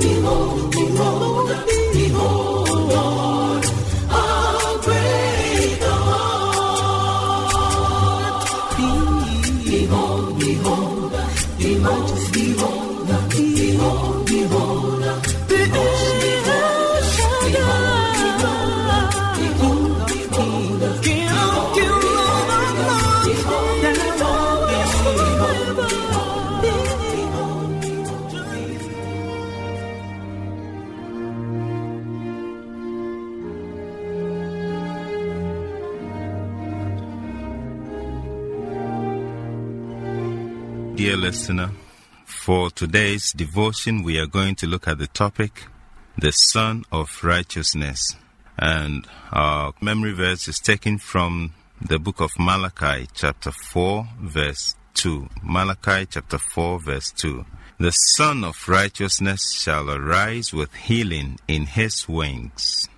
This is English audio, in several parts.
Behold, today's devotion, we are going to look at the topic, the Son of Righteousness. And our memory verse is taken from the book of Malachi, chapter 4, verse 2. Malachi, chapter 4, verse 2. The Son of Righteousness shall arise with healing in his wings.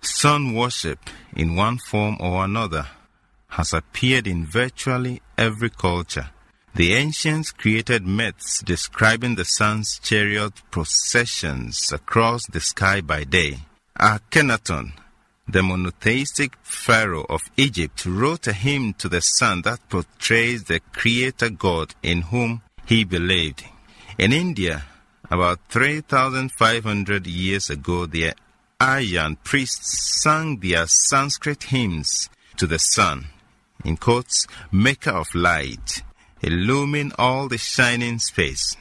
Sun worship, in one form or another, has appeared in virtually every culture. The ancients created myths describing the sun's chariot processions across the sky by day. Ah, Akhenaton, the monotheistic pharaoh of Egypt, wrote a hymn to the sun that portrays the creator God in whom he believed. In India, about 3,500 years ago, the Aryan priests sang their Sanskrit hymns to the sun, in quotes, maker of light, illumine all the shining space.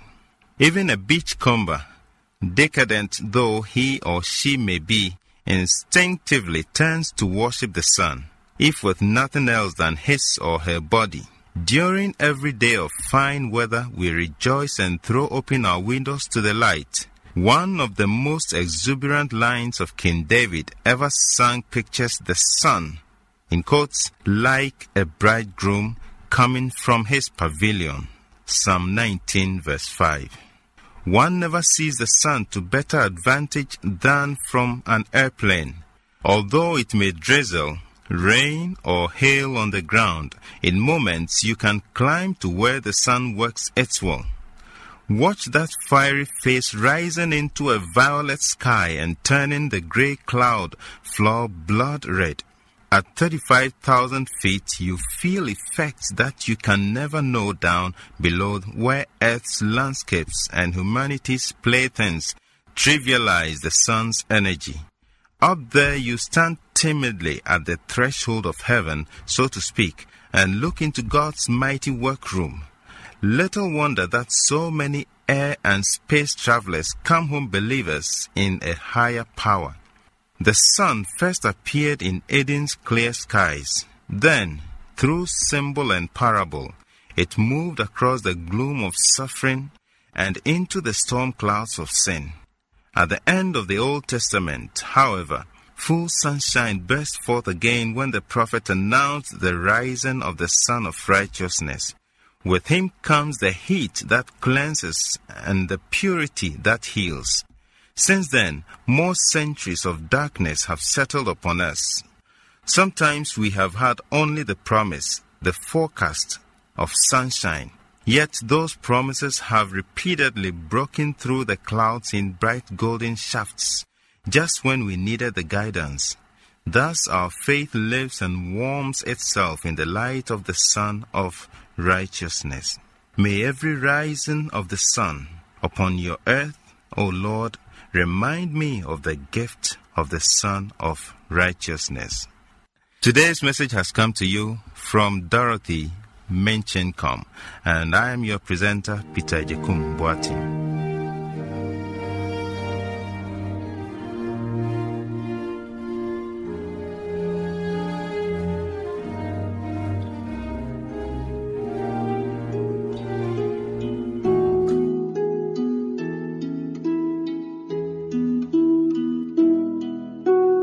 Even a beachcomber, decadent though he or she may be, instinctively turns to worship the sun, if with nothing else than his or her body. During every day of fine weather, we rejoice and throw open our windows to the light. One of the most exuberant lines of King David ever sung pictures the sun, in quotes, like a bridegroom coming from his pavilion. Psalm 19, verse 5. One never sees the sun to better advantage than from an airplane. Although it may drizzle, rain, or hail on the ground, in moments you can climb to where the sun works its will. Watch that fiery face rising into a violet sky and turning the grey cloud floor blood red. At 35,000 feet, you feel effects that you can never know down below where Earth's landscapes and humanity's playthings trivialize the sun's energy. Up there, you stand timidly at the threshold of heaven, so to speak, and look into God's mighty workroom. Little wonder that so many air and space travelers come home believers in a higher power. The sun first appeared in Eden's clear skies. Then, through symbol and parable, it moved across the gloom of suffering and into the storm clouds of sin. At the end of the Old Testament, however, full sunshine burst forth again when the prophet announced the rising of the Sun of Righteousness. With him comes the heat that cleanses and the purity that heals. Since then, more centuries of darkness have settled upon us. Sometimes we have had only the promise, the forecast of sunshine. Yet those promises have repeatedly broken through the clouds in bright golden shafts, just when we needed the guidance. Thus our faith lives and warms itself in the light of the sun of righteousness. May every rising of the sun upon your earth, O Lord, remind me of the gift of the Son of Righteousness. Today's message has come to you from Dorothy Menchencom, and I am your presenter, Peter Jekum Boateng.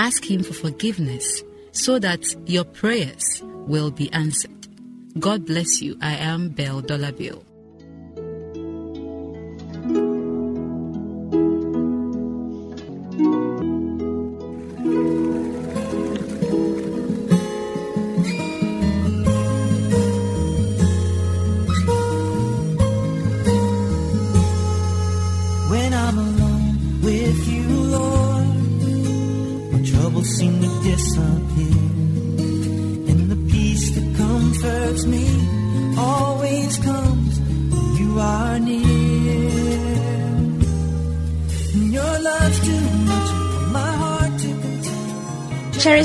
ask Him for forgiveness so that your prayers will be answered. God bless you. I am Belle Dollar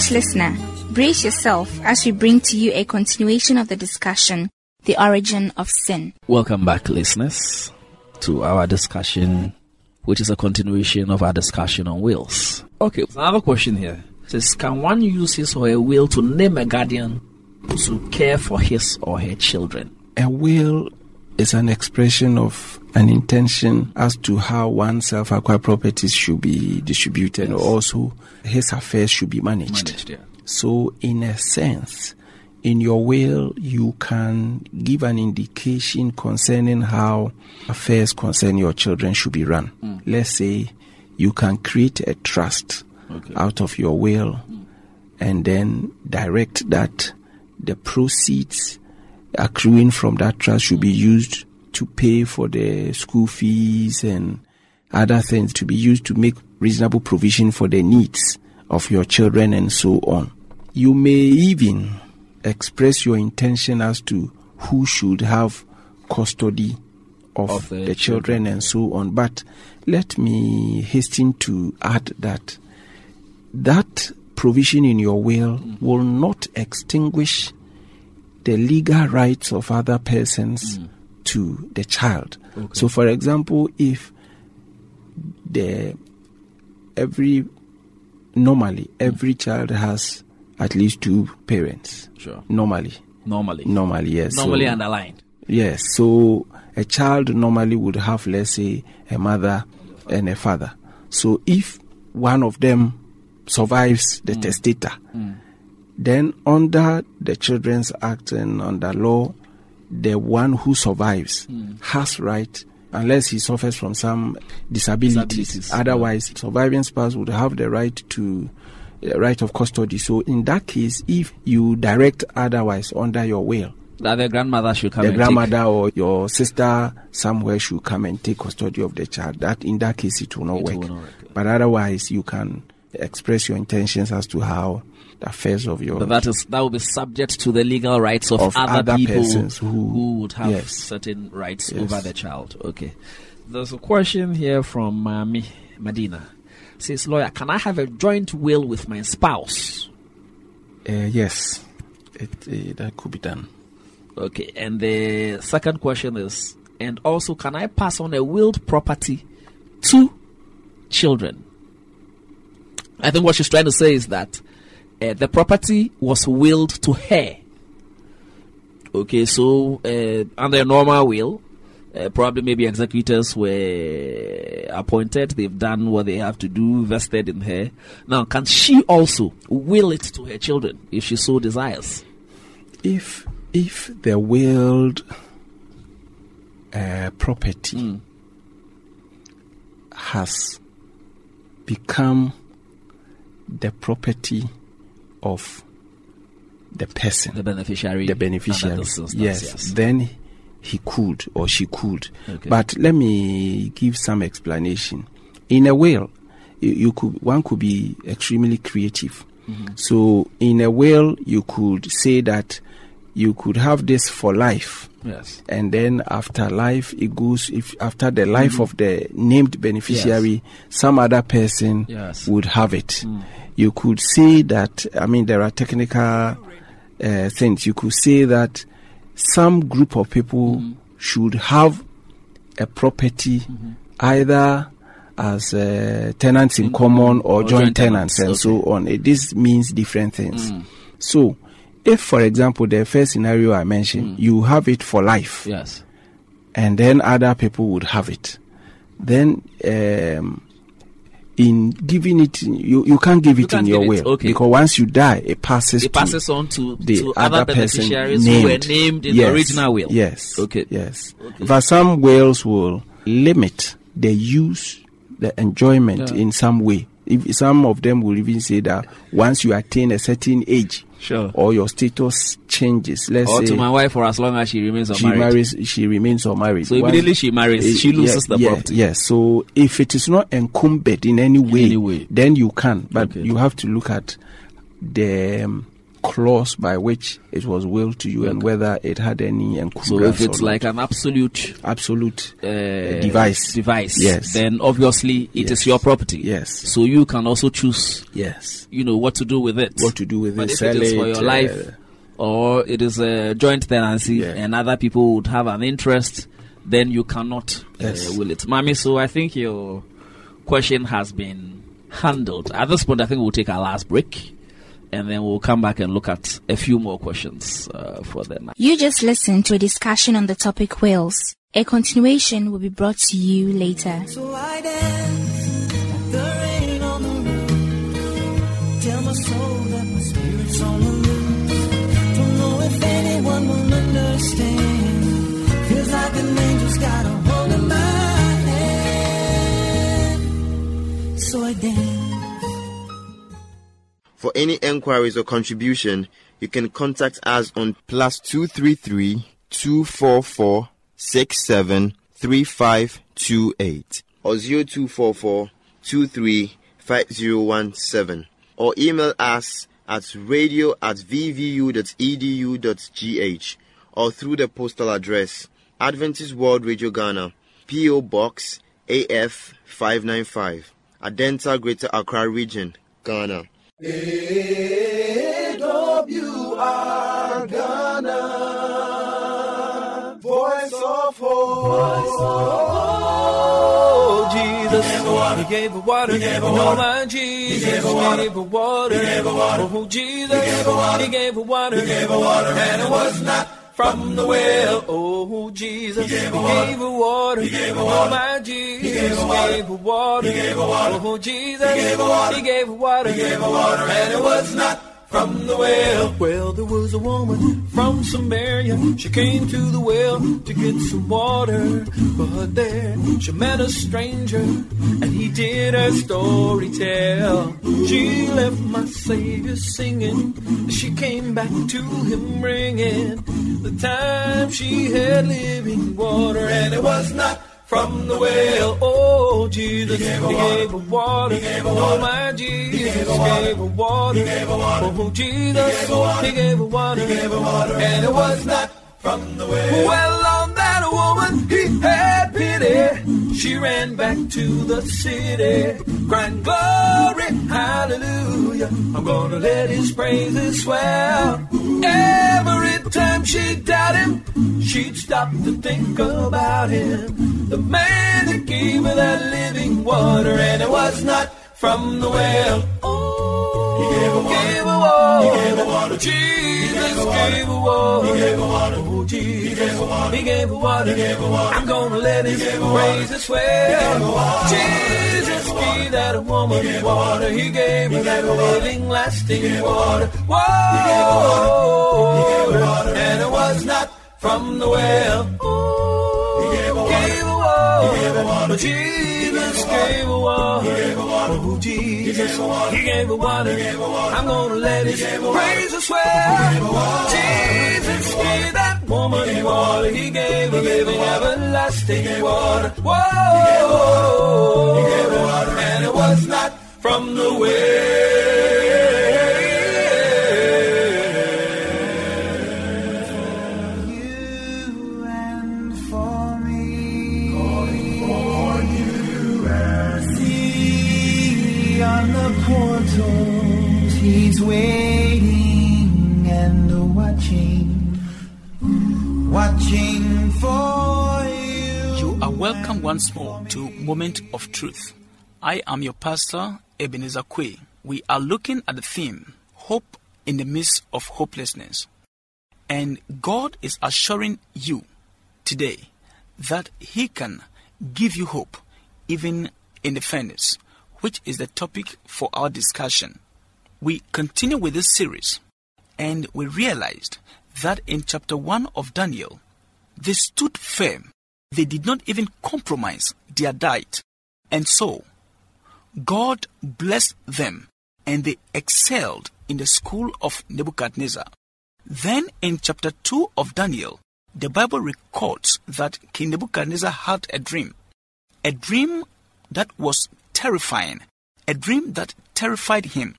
contain. Listener, brace yourself as we bring to you a continuation of the discussion, The Origin of Sin. Welcome back, listeners, to our discussion, which is a continuation of our discussion on wills. Okay, another question here says Can one use his or her will to name a guardian to care for his or her children? A will is an expression of an intention as to how one's self acquired properties should be distributed, Yes. also his affairs should be managed. Managed, yeah. So, in a sense, in your will, you can give an indication concerning how affairs concerning your children should be run. Hmm. Let's say you can create a trust out of your will hmm. and then direct that the proceeds accruing from that trust should be used to pay for the school fees and other things to be used to make reasonable provision for the needs of your children and so on. You may even express your intention as to who should have custody of, Of the the, children and so on. But let me hasten to add that that provision in your will will not extinguish the legal rights of other persons mm. to the child. So, for example, if the every normally every mm. child has at least two parents. Sure. Normally, Normally. normally yes. Normally So- underlined. Yes, so a child normally would have, let's say, a mother and a father. So if one of them survives the mm. testator, then under the Children's Act and under law, the one who survives has right, unless he suffers from some disabilities. Disabilities, Otherwise, surviving spouse would have the right to uh, right of custody. So in that case, if you direct otherwise under your will, That the grandmother should come the and grandmother or your sister somewhere should come and take custody of the child. That in that case it will not, It work. will not work. But otherwise you can express your intentions as to how the affairs of your But that is that will be subject to the legal rights of, Of other, other people persons who- would have yes. certain rights Yes. over the child. Okay. There's a question here from Mami Medina. Says lawyer, can I have a joint will with my spouse? uh, yes, it, uh, that could be done. Okay. And the second question is, and also, can I pass on a willed property to children? I think what she's trying to say is that uh, the property was willed to her. Okay, so uh, under a normal will, uh, probably maybe executors were appointed, they've done what they have to do, vested in her. Now, can she also will it to her children if she so desires? If if the willed uh, property has become the property of the person, The beneficiary. the beneficiary. instance, Yes, then he could or she could. Okay. But let me give some explanation. In a will, you, you could one could be extremely creative. Mm-hmm. So in a will, you could say that you could have this for life Yes. and then after life it goes if after the life of the named beneficiary some other person Yes. would have it. You could say that i mean there are technical uh, things. You could say that some group of people should have a property either as uh, tenants in common or, or joint, joint tenants, tenants, and so on. It, this means different things. So, if, for example, the first scenario I mentioned, you have it for life, Yes. and then other people would have it, then um, in giving it, you, you can't give it can't in your will okay. because once you die, it passes. It to passes on to, the to other other beneficiaries who were named. named in Yes, the original will. Yes. Okay. Yes. But some wills will limit the use, the enjoyment Yeah. in some way. If some of them will even say that once you attain a certain age, Sure. or your status changes, let's Or say to my wife for as long as she remains she unmarried. marries, she remains unmarried. So immediately she marries, Eh, she loses yeah, the yeah, property. Yes. So if it is not encumbered in any way, any way. then you can. But Okay. you have to look at the um, clause by which it was willed to you and whether it had any encumbrance. So if it's like not. an absolute absolute uh, devise. devise, Yes. then obviously it is Yes. your property. Yes. So you can also choose, yes, you know, what to do with it. what to do with But it, if sell it is for it, your uh, life, or it is a joint tenancy, Yeah. and other people would have an interest, then you cannot Yes. uh, will it. Mami, so I think your question has been handled. At this point, I think we'll take our last break, and then we'll come back and look at a few more questions uh, for them. You just listened to a discussion on the topic whales. A continuation will be brought to you later. So I For any enquiries or contribution, you can contact us on plus two three three two four four six seven three five two eight or zero two four four two three five zero one seven or email us at radio at vvu.edu.gh or through the postal address Adventist World Radio Ghana, P.O. Box AF 595, Adenta Greater Accra Region, Ghana. AWR Ghana, voice of hope. Oh, Jesus. He gave her water. He gave her water. my Jesus. He gave her water. He gave her water. He gave her water. Oh, Jesus. He gave her water. He gave her water. He gave her water. And it was not from the well. Oh, Jesus. He gave her water. He gave her oh, water. He gave her water. Oh, my Jesus. He gave her water. He gave her water. He gave her water. Oh, Jesus. He gave her water. He gave her water. He gave her water. And it was not from the well. Well, there was a woman from Samaria. She came to the well to get some water. But there she met a stranger, and he did her story tell. She left my Savior singing. She came back to him ringing. The time she had living water, and it was not from the well. Oh, Jesus, he gave her water. He gave her water. Oh, my Jesus, he gave her water. He gave her water. Oh, Jesus, he gave her water. He gave her water. And it was not from the well. Well, on that woman, he had pity. She ran back to the city, crying, Glory, hallelujah. I'm gonna let his praises swell. Every time she doubted him, she'd stop to think about him. The man that gave her that living water, and it was not from the well. Oh, water. Water. He gave water. Jesus gave water. He gave water. Oh, Jesus. He gave water. He gave water. Water. I'm gonna let his praises swell. Jesus gave that woman water. He gave her that living, lasting water. Whoa. And it was not from the well. Her gave her water. Jesus gave her water. He gave her water. Oh, Jesus. He gave her water. I'm gonna let his praises swell. Jesus gave that woman water. He gave a living, everlasting water. Whoa. And it was not from the well. He's waiting and watching, watching for you. You are welcome once more to Moment of Truth. I am your pastor, Ebenezer Kwe. We are looking at the theme Hope in the Midst of Hopelessness. And God is assuring you today that He can give you hope even in the furnace, which is the topic for our discussion. We continue with this series and we realized that in chapter 1 of Daniel, they stood firm. They did not even compromise their diet. And so, God blessed them and they excelled in the school of Nebuchadnezzar. Then in chapter 2 of Daniel, the Bible records that King Nebuchadnezzar had a dream. A dream that was terrifying. A dream that terrified him.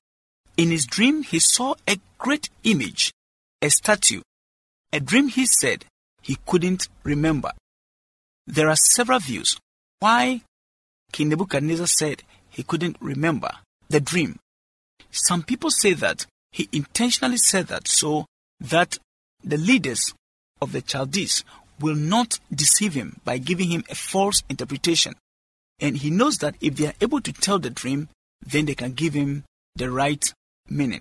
In his dream, he saw a great image, a statue, a dream he said he couldn't remember. There are several views why King Nebuchadnezzar said he couldn't remember the dream. Some people say that he intentionally said that so that the leaders of the Chaldees will not deceive him by giving him a false interpretation. And he knows that if they are able to tell the dream, then they can give him the right meaning.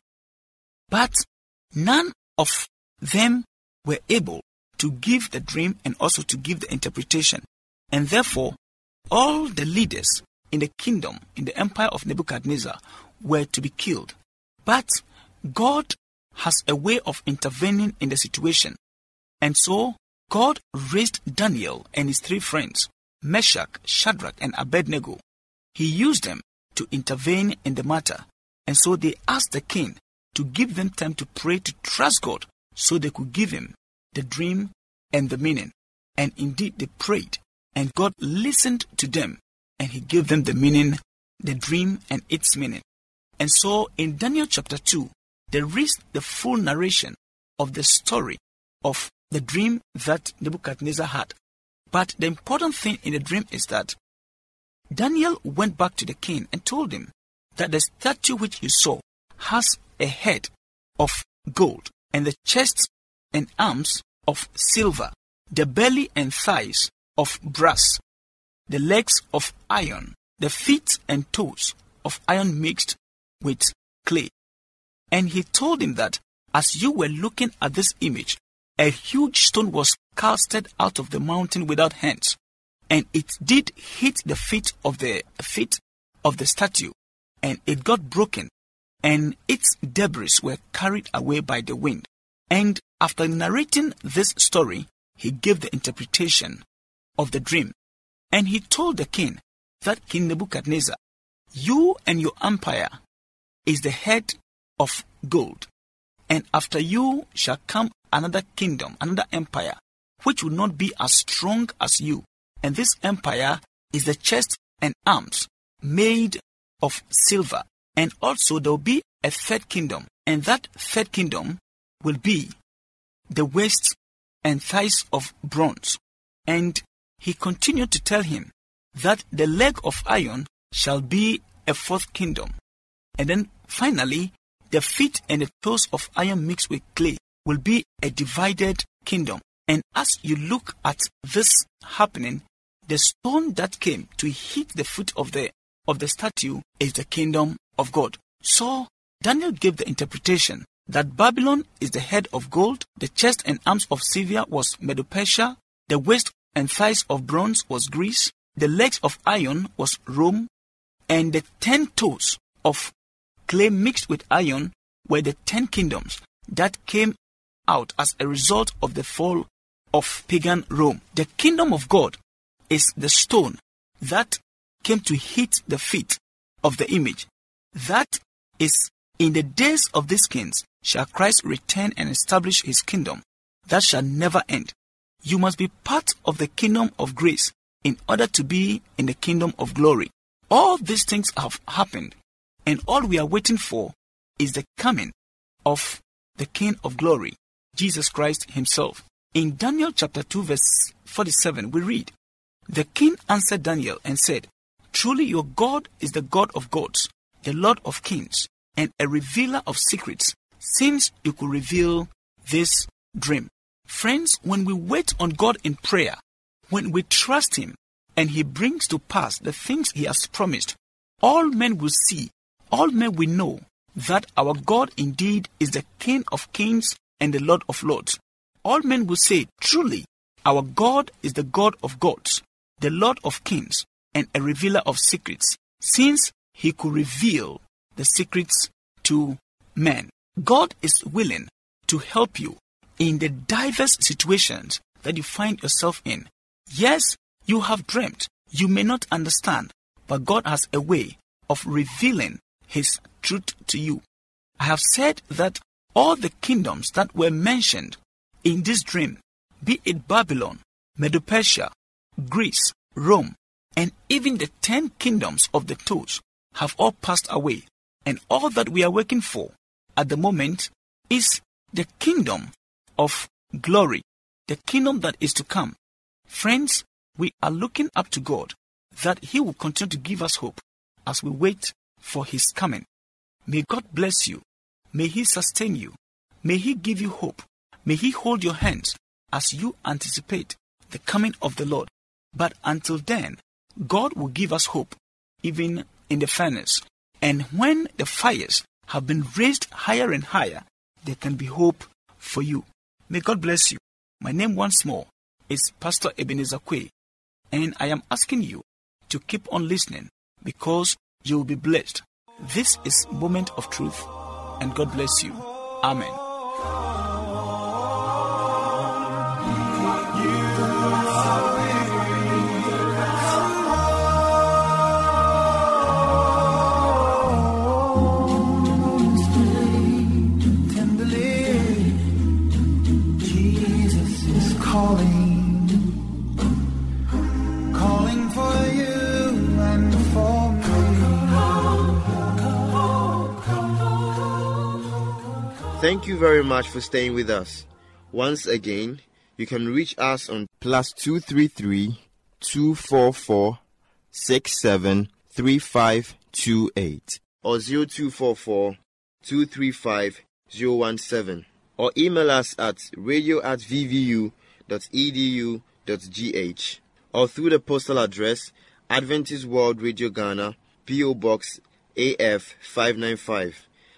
But none of them were able to give the dream and also to give the interpretation. And therefore, all the leaders in the kingdom, in the empire of Nebuchadnezzar, were to be killed. But God has a way of intervening in the situation. And so, God raised Daniel and his three friends, Meshach, Shadrach, and Abednego. He used them to intervene in the matter. And so they asked the king to give them time to pray to trust God so they could give him the dream and the meaning. And indeed they prayed, and God listened to them, and he gave them the meaning, the dream, and its meaning. And so in Daniel chapter 2, there is the full narration of the story of the dream that Nebuchadnezzar had. But the important thing in the dream is that Daniel went back to the king and told him that the statue which you saw has a head of gold and the chest and arms of silver, the belly and thighs of brass, the legs of iron, the feet and toes of iron mixed with clay. And he told him that as you were looking at this image, a huge stone was casted out of the mountain without hands, and it did hit the feet of the feet of the statue, and it got broken, and its debris were carried away by the wind. And after narrating this story, he gave the interpretation of the dream, and he told the king that King Nebuchadnezzar, you and your empire is the head of gold, and after you shall come another kingdom, another empire, which will not be as strong as you. And this empire is the chest and arms made of silver. And also there will be a third kingdom, and that third kingdom will be the waist and thighs of bronze. And he continued to tell him that the leg of iron shall be a fourth kingdom. And then finally, the feet and the toes of iron mixed with clay will be a divided kingdom. And as you look at this happening, the stone that came to hit the foot of the of the statue is the kingdom of God. So Daniel gave the interpretation that Babylon is the head of gold, the chest and arms of silver was Medo-Persia, the waist and thighs of bronze was Greece, the legs of iron was Rome, and the ten toes of clay mixed with iron were the ten kingdoms that came out as a result of the fall of pagan Rome. The kingdom of God is the stone that came to hit the feet of the image. That is in the days of these kings shall Christ return and establish his kingdom that shall never end. You must be part of the kingdom of grace in order to be in the kingdom of glory. All these things have happened, and all we are waiting for is the coming of the King of glory, Jesus Christ himself. In Daniel chapter 2 verse 47 we read, The king answered Daniel and said, Truly your God is the God of gods, the Lord of kings, and a revealer of secrets, since you could reveal this dream. Friends, when we wait on God in prayer, when we trust Him, and He brings to pass the things He has promised, all men will see, all men will know that our God indeed is the King of kings and the Lord of lords. All men will say, Truly, our God is the God of gods, the Lord of kings, and a revealer of secrets, since He could reveal the secrets to men. God is willing to help you in the diverse situations that you find yourself in. Yes, you have dreamt. You may not understand, but God has a way of revealing His truth to you. I have said that all the kingdoms that were mentioned in this dream, be it Babylon, Medo-Persia, Greece, Rome, and even the ten kingdoms of the toes, have all passed away. And all that we are working for at the moment is the kingdom of glory, the kingdom that is to come. Friends, we are looking up to God that He will continue to give us hope as we wait for His coming. May God bless you. May He sustain you. May He give you hope. May He hold your hands as you anticipate the coming of the Lord. But until then, God will give us hope, even in the furnace. And when the fires have been raised higher and higher, there can be hope for you. May God bless you. My name once more is Pastor Ebenezer Quay, and I am asking you to keep on listening because you will be blessed. This is Moment of Truth, and God bless you. Amen. Thank you very much for staying with us. Once again, you can reach us on plus two three three two four four six seven three five two eight or zero two four four two three five zero one seven or email us at radio at vvu edu gh or through the postal address Adventist World Radio Ghana PO Box AF five nine five